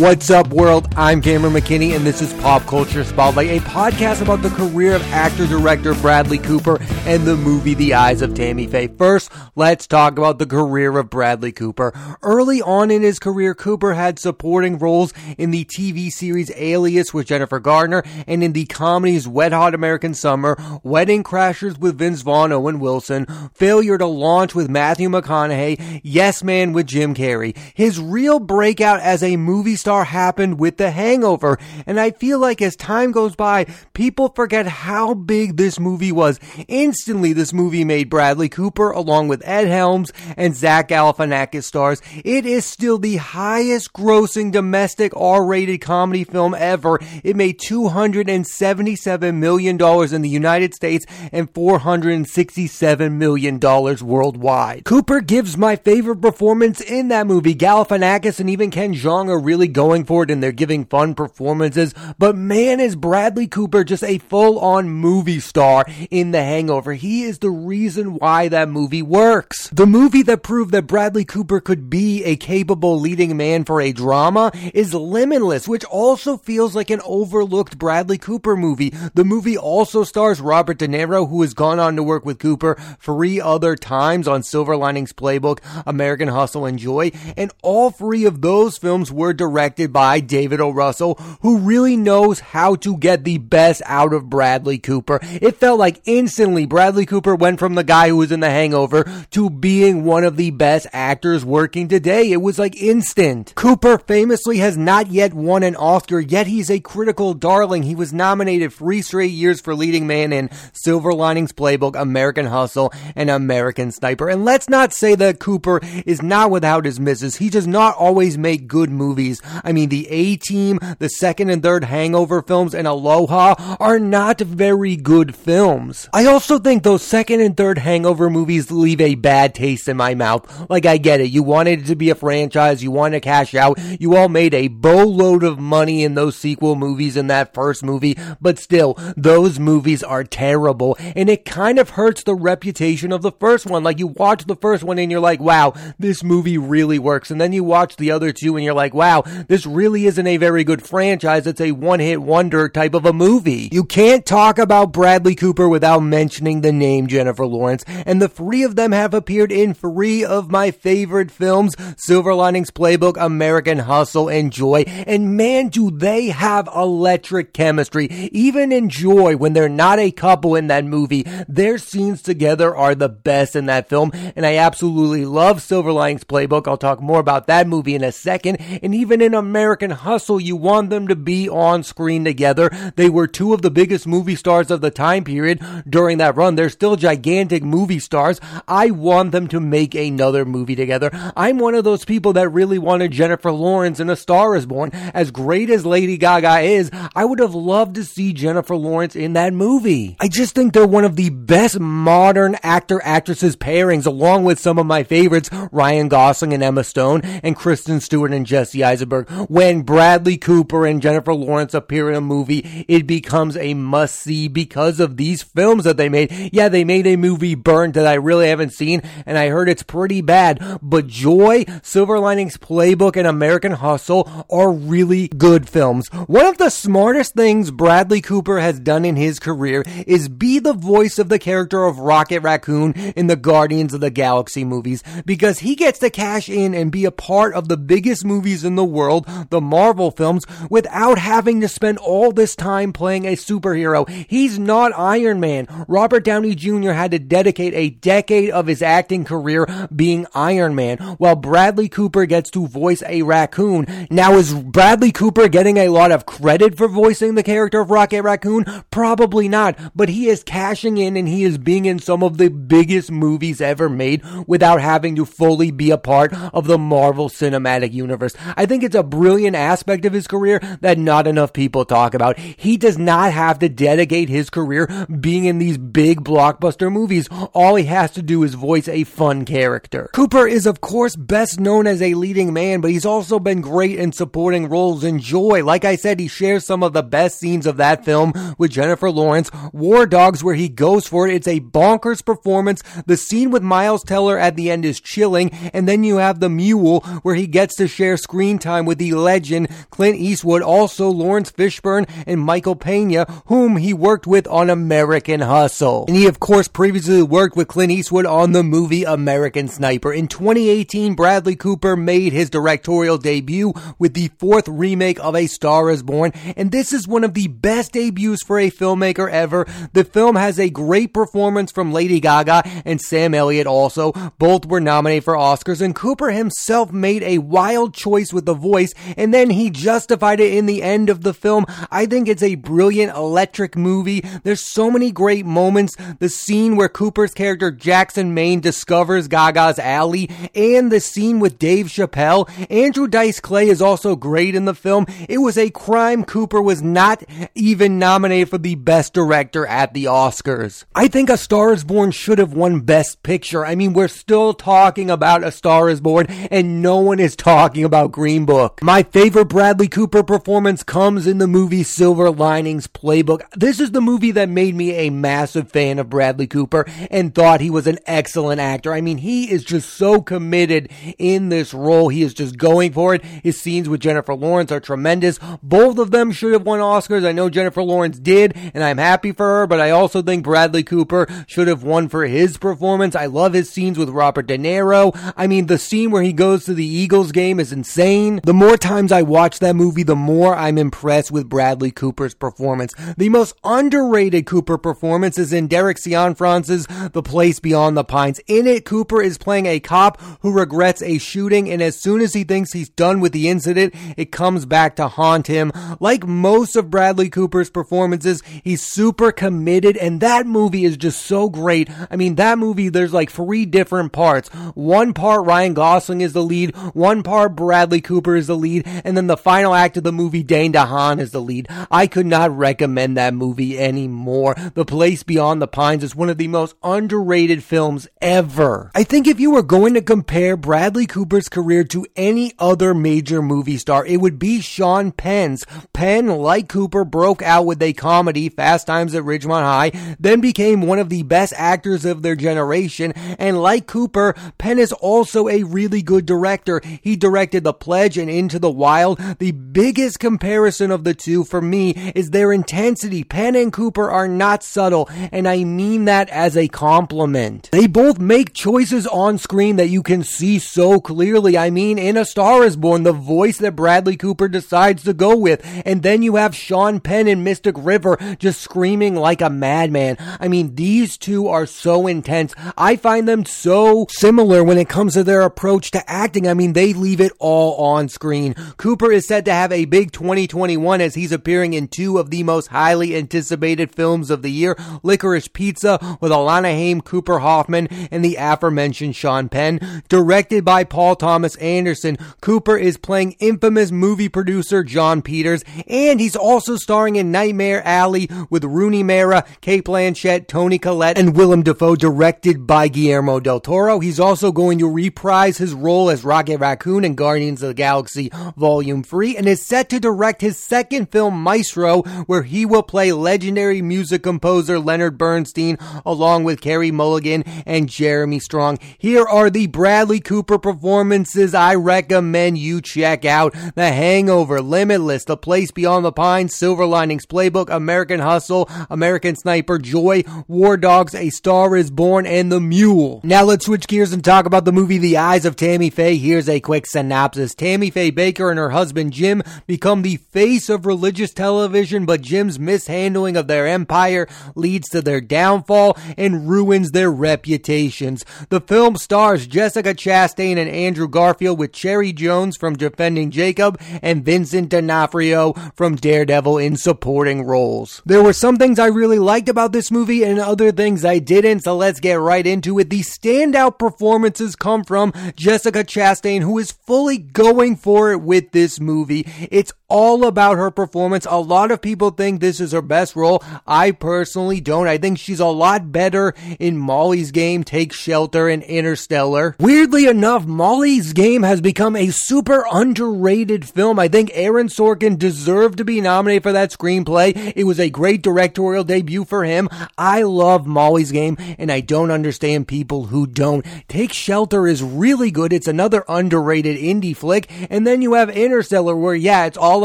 What's up, world? I'm Cameron McKinney, and this is Pop Culture Spotlight, a podcast about the career of actor director Bradley Cooper and the movie The Eyes of Tammy Faye. First, let's talk about the career of Bradley Cooper. Early on in his career, Cooper had supporting roles in the TV series Alias with Jennifer Garner and in the comedies Wet Hot American Summer, Wedding Crashers with Vince Vaughn, Owen Wilson, Failure to Launch with Matthew McConaughey, Yes Man with Jim Carrey. His real breakout as a movie star happened with The Hangover. And I feel like as time goes by, people forget how big this movie was. Instantly, this movie made Bradley Cooper along with Ed Helms and Zach Galifianakis stars. It is still the highest grossing domestic R-rated comedy film ever. It made $277 million in the United States and $467 million worldwide. Cooper gives my favorite performance in that movie. Galifianakis and even Ken Jeong are really going for it and they're giving fun performances. But man, is Bradley Cooper just a full on movie star in The Hangover. He is the reason why that movie works. The movie that proved that Bradley Cooper could be a capable leading man for a drama is Limitless, which also feels like an overlooked Bradley Cooper movie. The movie also stars Robert De Niro, who has gone on to work with Cooper three other times on Silver Linings Playbook, American Hustle, and Joy, and all three of those films were directed directed by David O. Russell, who really knows how to get the best out of Bradley Cooper. It felt like instantly Bradley Cooper went from the guy who was in The Hangover to being one of the best actors working today. It was like instant. Cooper famously has not yet won an Oscar, yet he's a critical darling. He was nominated three straight years for leading man in Silver Linings Playbook, American Hustle, and American Sniper. And let's not say that Cooper is not without his misses. He does not always make good movies. I mean, the A Team, the second and third Hangover films, and Aloha are not very good films. I also think those second and third Hangover movies leave a bad taste in my mouth. Like, I get it. You wanted it to be a franchise. You wanted to cash out. You all made a boatload of money in those sequel movies in that first movie, but still, those movies are terrible. And it kind of hurts the reputation of the first one. Like, you watch the first one and you're like, wow, this movie really works. And then you watch the other two and you're like, wow, this really isn't a very good franchise. It's a one hit wonder type of a movie. You can't talk about Bradley Cooper without mentioning the name Jennifer Lawrence, and the three of them have appeared in three of my favorite films Silver Linings Playbook, American Hustle, and Joy. And man, do they have electric chemistry. Even in Joy, when they're not a couple in that movie, their scenes together are the best in that film. And I absolutely love Silver Linings Playbook. I'll talk more about that movie in a second. And even in American Hustle, you want them to be on screen together. They were two of the biggest movie stars of the time period during that run. They're still gigantic movie stars. I want them to make another movie together. I'm one of those people that really wanted Jennifer Lawrence in A Star is Born. As great as Lady Gaga is, I would have loved to see Jennifer Lawrence in that movie. I just think they're one of the best modern actor actresses pairings, along with some of my favorites, Ryan Gosling and Emma Stone, and Kristen Stewart and Jesse Eisenberg when Bradley Cooper and Jennifer Lawrence appear in a movie, it becomes a must see because of these films that they made. Yeah, they made a movie Burnt that I really haven't seen and I heard it's pretty bad, but Joy, Silver Linings Playbook, and American Hustle are really good films. One of the smartest things Bradley Cooper has done in his career is be the voice of the character of Rocket Raccoon in the Guardians of the Galaxy movies because he gets to cash in and be a part of the biggest movies in the world, the Marvel films, without having to spend all this time playing a superhero. He's not Iron Man. Robert Downey Jr. had to dedicate a decade of his acting career being Iron Man, while Bradley Cooper gets to voice a raccoon. Now, is Bradley Cooper getting a lot of credit for voicing the character of Rocket Raccoon? Probably not, but he is cashing in and he is being in some of the biggest movies ever made without having to fully be a part of the Marvel Cinematic Universe. I think it's a brilliant aspect of his career that not enough people talk about. He does not have to dedicate his career being in these big blockbuster movies. All he has to do is voice a fun character. Cooper is of course best known as a leading man, but he's also been great in supporting roles in Joy. Like I said, he shares some of the best scenes of that film with Jennifer Lawrence. War Dogs, where he goes for it, it's a bonkers performance. The scene with Miles Teller at the end is chilling, and then you have The Mule, where he gets to share screen time with the legend Clint Eastwood, also Laurence Fishburne and Michael Pena, whom he worked with on American Hustle. And he, of course, previously worked with Clint Eastwood on the movie American Sniper. In 2018, Bradley Cooper made his directorial debut with the fourth remake of A Star is Born, and this is one of the best debuts for a filmmaker ever. The film has a great performance from Lady Gaga and Sam Elliott also. Both were nominated for Oscars, and Cooper himself made a wild choice with the voice, and then he justified it in the end of the film. I think it's a brilliant, electric movie. There's so many great moments. The scene where Cooper's character Jackson Maine discovers Gaga's Ally, and the scene with Dave Chappelle. Andrew Dice Clay is also great in the film. It was a crime Cooper was not even nominated for the best director at the Oscars. I think A Star is Born should have won Best Picture. I mean, we're still talking about A Star is Born, and no one is talking about Green Book. My favorite Bradley Cooper performance comes in the movie Silver Linings Playbook. This is the movie that made me a massive fan of Bradley Cooper and thought he was an excellent actor. I mean, he is just so committed in this role. He is just going for it. His scenes with Jennifer Lawrence are tremendous. Both of them should have won Oscars. I know Jennifer Lawrence did, and I'm happy for her, but I also think Bradley Cooper should have won for his performance. I love his scenes with Robert De Niro. I mean, the scene where he goes to the Eagles game is insane. The more times I watch that movie, the more I'm impressed with Bradley Cooper's performance. The most underrated Cooper performance is in Derek Cianfrance's The Place Beyond the Pines. In it, Cooper is playing a cop who regrets a shooting, and as soon as he thinks he's done with the incident, it comes back to haunt him. Like most of Bradley Cooper's performances, he's super committed, and that movie is just so great. I mean, that movie, there's like three different parts. One part, Ryan Gosling is the lead, one part, Bradley Cooper is the lead, and then the final act of the movie, Dane DeHaan is the lead. I could not recommend that movie anymore. The Place Beyond the Pines is one of the most underrated films ever. I think if you were going to compare Bradley Cooper's career to any other major movie star, it would be Sean Penn's. Penn, like Cooper, broke out with a comedy, Fast Times at Ridgemont High, then became one of the best actors of their generation, and like Cooper, Penn is also a really good director. He directed The Pledge and Into the Wild. The biggest comparison of the two for me is their intensity. Penn and Cooper are not subtle, and I mean that as a compliment. They both make choices on screen that you can see so clearly. I mean, in A Star is Born, the voice that Bradley Cooper decides to go with, and then you have Sean Penn in Mystic River just screaming like a madman. I mean, these two are so intense. I find them so similar when it comes to their approach to acting. I mean, they leave it all on screen. Cooper is said to have a big 2021 as he's appearing in two of the most highly anticipated films of the year, Licorice Pizza with Alana Haim, Cooper Hoffman, and the aforementioned Sean Penn. Directed by Paul Thomas Anderson, Cooper is playing infamous movie producer Jon Peters, and he's also starring in Nightmare Alley with Rooney Mara, Cate Blanchett, Toni Collette, and Willem Dafoe, directed by Guillermo del Toro. He's also going to reprise his role as Rocket Raccoon in Guardians of the Galaxy Volume 3, and is set to direct his second film, Maestro, where he will play legendary music composer Leonard Bernstein along with Carey Mulligan and Jeremy Strong. Here are the Bradley Cooper performances I recommend you check out. The Hangover, Limitless, The Place Beyond the Pines, Silver Linings Playbook, American Hustle, American Sniper, Joy, War Dogs, A Star is Born, and The Mule. Now let's switch gears and talk about the movie The Eyes of Tammy Faye. Here's a quick synopsis. Tammy Faye Bakker and her husband Jim become the face of religious television, but Jim's mishandling of their empire leads to their downfall and ruins their reputations. The film stars Jessica Chastain and Andrew Garfield with Cherry Jones from Defending Jacob and Vincent D'Onofrio from Daredevil in supporting roles. There were some things I really liked about this movie and other things I didn't, so let's get right into it. The standout performances come from Jessica Chastain, who is fully going for it with this movie. It's all about her performance. A lot of people think this is her best role. I personally don't. I think she's a lot better in Molly's Game, Take Shelter, and Interstellar. Weirdly enough, Molly's Game has become a super underrated film. I think Aaron Sorkin deserved to be nominated for that screenplay. It was a great directorial debut for him. I love Molly's Game, and I don't understand people who don't. Take Shelter is really good. It's another underrated indie flick, And then you have Interstellar, where yeah, it's all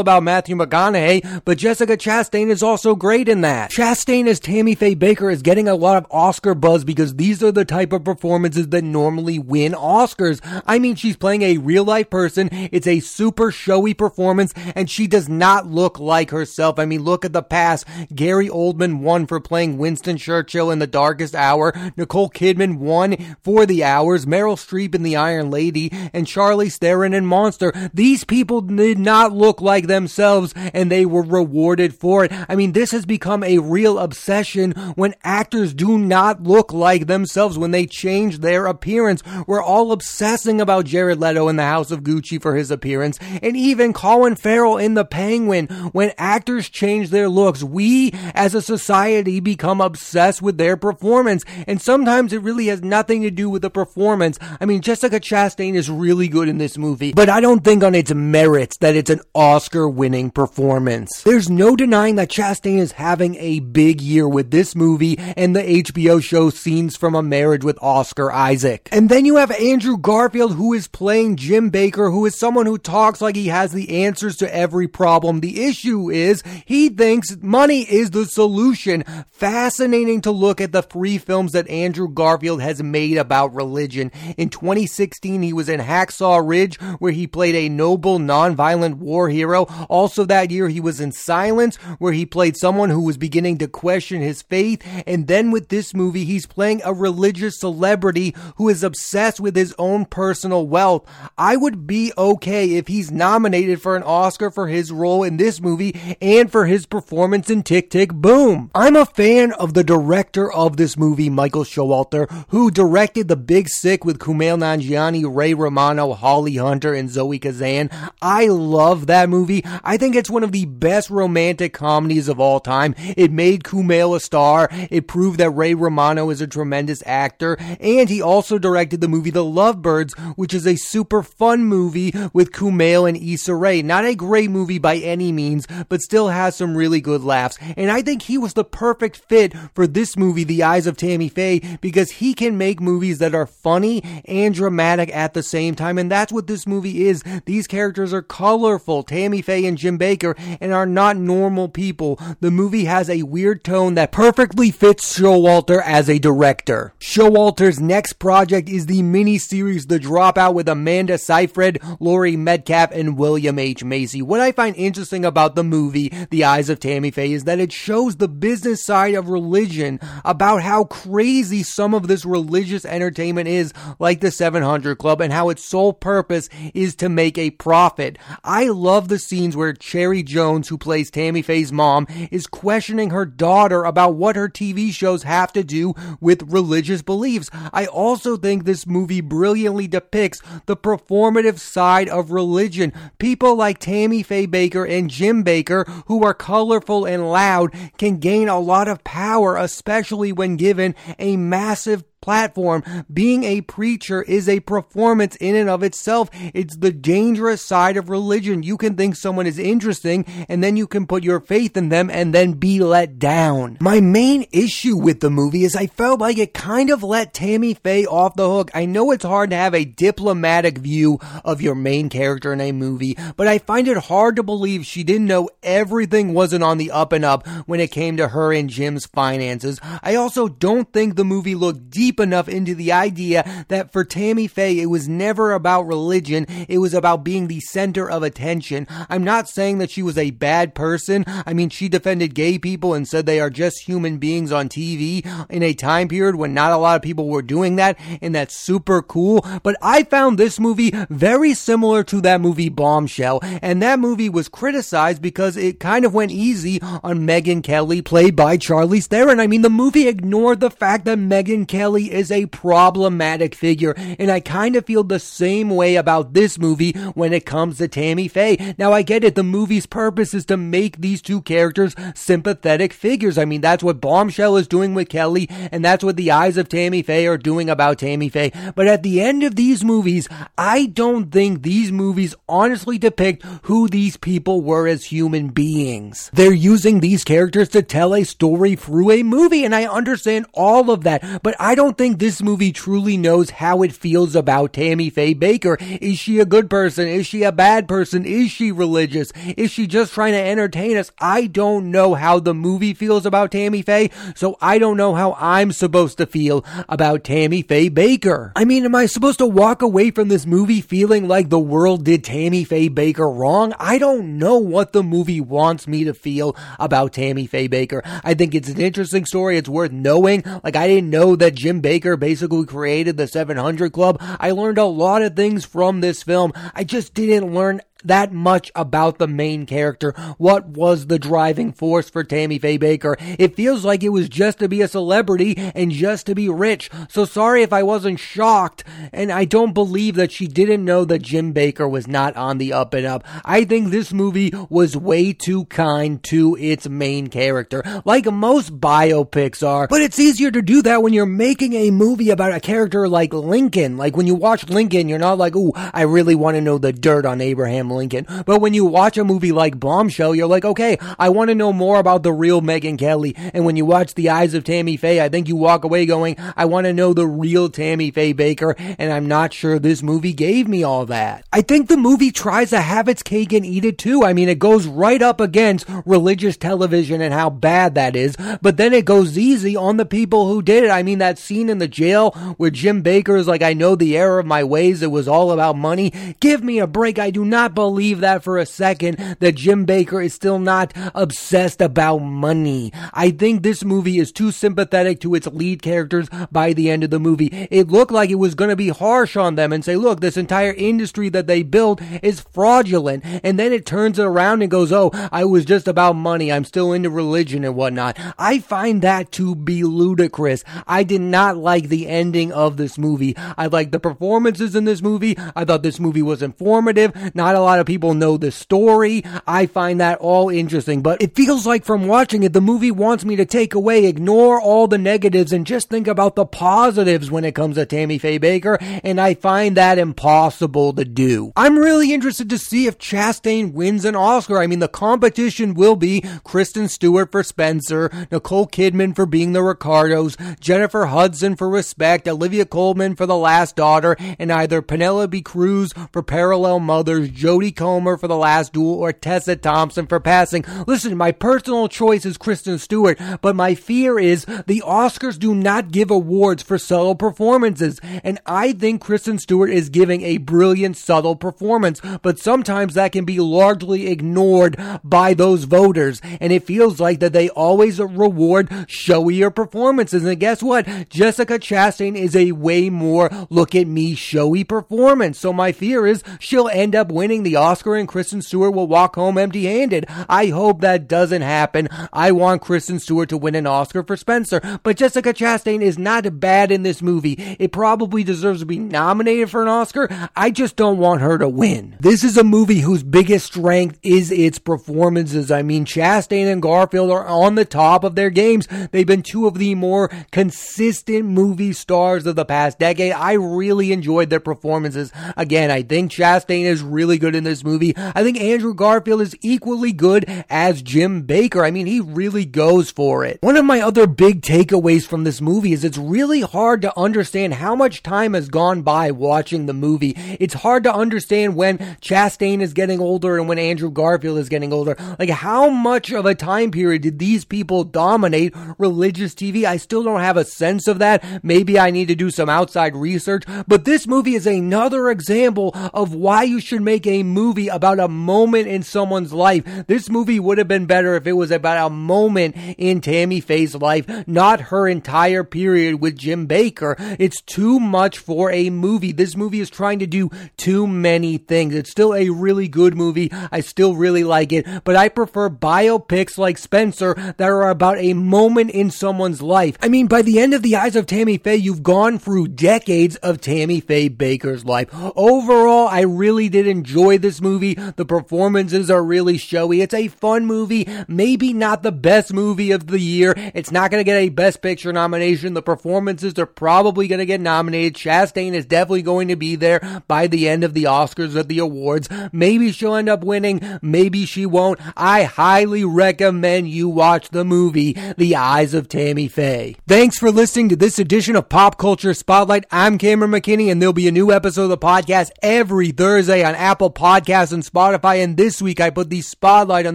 about Matthew McConaughey, but Jessica Chastain is also great in that. Chastain as Tammy Faye Bakker is getting a lot of Oscar buzz because these are the type of performances that normally win Oscars. I mean, she's playing a real life person. It's a super showy performance, and she does not look like herself. I mean, look at the past. Gary Oldman won for playing Winston Churchill in The Darkest Hour. Nicole Kidman won for The Hours. Meryl Streep in The Iron Lady, and Charlize Theron in Monster. These people did not look like themselves, and they were rewarded for it. I mean, this has become a real obsession when actors do not look like themselves when they change their appearance. We're all obsessing about Jared Leto in the House of Gucci for his appearance, and even Colin Farrell in The Penguin. When actors change their looks, we as a society become obsessed with their performance, and sometimes it really has nothing to do with the performance. I mean, Jessica Chastain is really good in this movie, but I don't think on its merits that it's an Oscar winning performance. There's no denying that Chastain is having a big year with this movie and the HBO show Scenes from a Marriage with Oscar Isaac. And then you have Andrew Garfield who is playing Jim Bakker, who is someone who talks like he has the answers to every problem. The issue is he thinks money is the solution. Fascinating to look at the three films that Andrew Garfield has made about religion. In 2016, he was in Hacksaw Ridge, where he played a noble, nonviolent war hero. Also that year, he was in Silence, where he played someone who was beginning to question his faith. And then with this movie, he's playing a religious celebrity who is obsessed with his own personal wealth. I would be okay if he's nominated for an Oscar for his role in this movie and for his performance in Tick Tick Boom. I'm a fan of the director of this movie, Michael Showalter, who directed The Big Sick with Kumail Nanjiani, Ray Romano, Holly Hunter, and Zoe Kazan. I love that movie. I think it's one of the best romantic comedies of all time. It made Kumail a star. It proved that Ray Romano is a tremendous actor. And he also directed the movie The Lovebirds, which is a super fun movie with Kumail and Issa Rae. Not a great movie by any means, but still has some really good laughs. And I think he was the perfect fit for this movie, The Eyes of Tammy Faye, because he can make movies that are funny and dramatic at the same time. And that's what this movie is. These characters are colorful, Tammy Faye and Jim Bakker, and are not normal people. The movie has a weird tone that perfectly fits Showalter as a director. Showalter's next project is the miniseries The Dropout with Amanda Seyfried, Laurie Metcalf, and William H. Macy. What I find interesting about the movie, The Eyes of Tammy Faye, is that it shows the business side of religion, about how crazy some of this religious entertainment is, like the 700 Club, and how its sole purpose is to make a profit. I love the scenes where Cherry Jones, who plays Tammy Faye's mom, is questioning her daughter about what her TV shows have to do with religious beliefs. I also think this movie brilliantly depicts the performative side of religion. People like Tammy Faye Bakker and Jim Bakker, who are colorful and loud, can gain a lot of power, especially when given a massive platform. Being a preacher is a performance in and of itself. It's the dangerous side of religion. You can think someone is interesting and then you can put your faith in them and then be let down. My main issue with the movie is I felt like it kind of let Tammy Faye off the hook. I know it's hard to have a diplomatic view of your main character in a movie, but I find it hard to believe she didn't know everything wasn't on the up and up when it came to her and Jim's finances. I also don't think the movie looked deep deep enough into the idea that for Tammy Faye, it was never about religion. It was about being the center of attention. I'm not saying that she was a bad person. I mean, she defended gay people and said they are just human beings on TV in a time period when not a lot of people were doing that, and that's super cool. But I found this movie very similar to that movie Bombshell, and that movie was criticized because it kind of went easy on Megyn Kelly, played by Charlize Theron. I mean, the movie ignored the fact that Megyn Kelly is a problematic figure, and I kind of feel the same way about this movie when it comes to Tammy Faye. Now, I get it, the movie's purpose is to make these two characters sympathetic figures. I mean, that's what Bombshell is doing with Kelly, and that's what the eyes of Tammy Faye are doing about Tammy Faye. But at the end of these movies, I don't think these movies honestly depict who these people were as human beings. They're using these characters to tell a story through a movie, and I understand all of that, but I don't don't think this movie truly knows how it feels about Tammy Faye Bakker. Is she a good person? Is she a bad person? Is she religious? Is she just trying to entertain us? I don't know how the movie feels about Tammy Faye, so I don't know how I'm supposed to feel about Tammy Faye Bakker. I mean, am I supposed to walk away from this movie feeling like the world did Tammy Faye Bakker wrong? I don't know what the movie wants me to feel about Tammy Faye Bakker. I think it's an interesting story. It's worth knowing. Like, I didn't know that Jim Bakker basically created the 700 Club. I learned a lot of things from this film. I just didn't learn that much about the main character. What was the driving force for Tammy Faye Bakker? It feels like it was just to be a celebrity and just to be rich. So sorry if I wasn't shocked. And I don't believe that she didn't know that Jim Bakker was not on the up and up. I think this movie was way too kind to its main character, like most biopics are. But it's easier to do that when you're making a movie about a character like Lincoln. Like when you watch Lincoln, you're not like, ooh, I really want to know the dirt on Abraham Lincoln. But when you watch a movie like Bombshell, you're like, okay, I want to know more about the real Megyn Kelly. And when you watch The Eyes of Tammy Faye, I think you walk away going, I want to know the real Tammy Faye Bakker. And I'm not sure this movie gave me all that. I think the movie tries to have its cake and eat it too. I mean, it goes right up against religious television and how bad that is. But then it goes easy on the people who did it. I mean, that scene in the jail where Jim Bakker is like, I know the error of my ways. It was all about money. Give me a break. I do not believe believe that for a second that Jim Bakker is still not obsessed about money. I think this movie is too sympathetic to its lead characters by the end of the movie. It looked like it was going to be harsh on them and say, look, this entire industry that they built is fraudulent. And then it turns it around and goes, oh, I was just about money. I'm still into religion and whatnot. I find that to be ludicrous. I did not like the ending of this movie. I like the performances in this movie. I thought this movie was informative. Not a lot of people know the story. I find that all interesting, but it feels like from watching it, the movie wants me to take away, ignore all the negatives and just think about the positives when it comes to Tammy Faye Bakker. and I find that impossible to do. I'm really interested to see if Chastain wins an Oscar. I mean, the competition will be Kristen Stewart for Spencer, Nicole Kidman for being the Ricardos, Jennifer Hudson for Respect, Olivia Colman for The Last Daughter, and either Penelope Cruz for Parallel Mothers, Jodie Jodie Comer for The Last Duel or Tessa Thompson for Passing. Listen, my personal choice is Kristen Stewart, but my fear is the Oscars do not give awards for subtle performances, and I think Kristen Stewart is giving a brilliant subtle performance, but sometimes that can be largely ignored by those voters, and it feels like that they always reward showier performances. And guess what? Jessica Chastain is a way more look at me showy performance. So my fear is she'll end up winning the Oscar and Kristen Stewart will walk home empty handed. I hope that doesn't happen. I want Kristen Stewart to win an Oscar for Spencer, but Jessica Chastain is not bad in this movie. It probably deserves to be nominated for an Oscar. I just don't want her to win. This is a movie whose biggest strength is its performances. I mean, Chastain and Garfield are on the top of their games. They've been two of the more consistent movie stars of the past decade. I really enjoyed their performances. Again, I think Chastain is really good in this movie. I think Andrew Garfield is equally good as Jim Bakker. I mean, he really goes for it. One of my other big takeaways from this movie is it's really hard to understand how much time has gone by watching the movie. It's hard to understand when Chastain is getting older and when Andrew Garfield is getting older. Like, how much of a time period did these people dominate religious TV? I still don't have a sense of that. Maybe I need to do some outside research, but this movie is another example of why you should make a movie about a moment in someone's life. This movie would have been better if it was about a moment in Tammy Faye's life, not her entire period with Jim Bakker. It's too much for a movie. This movie is trying to do too many things. It's still a really good movie. I still really like it, but I prefer biopics like Spencer that are about a moment in someone's life. I mean, by the end of The Eyes of Tammy Faye, you've gone through decades of Tammy Faye Bakker's life. Overall, I really did enjoy this movie. The performances are really showy. It's a fun movie, maybe not the best movie of the year. It's not going to get a Best Picture nomination. The performances are probably going to get nominated. Chastain is definitely going to be there by the end of the Oscars at the awards. Maybe she'll end up winning. Maybe she won't. I highly recommend you watch the movie The Eyes of Tammy Faye. Thanks for listening to this edition of Pop Culture Spotlight. I'm Cameron McKinney, and there'll be a new episode of the podcast every Thursday on Apple Podcasts and Spotify. And this week, I put the spotlight on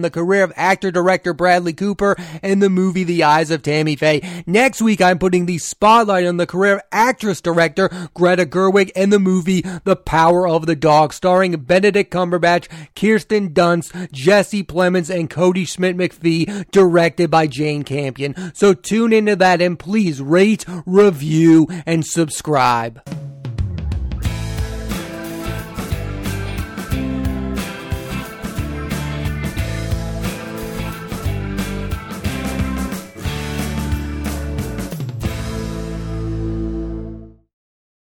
the career of actor director Bradley Cooper and the movie The Eyes of Tammy Faye. Next week, I'm putting the spotlight on the career of actress director Greta Gerwig and the movie The Power of the Dog, starring Benedict Cumberbatch, Kirsten Dunst, Jesse Plemons, and Kodi Smit-McPhee, directed by Jane Campion. So tune into that and please rate, review, and subscribe.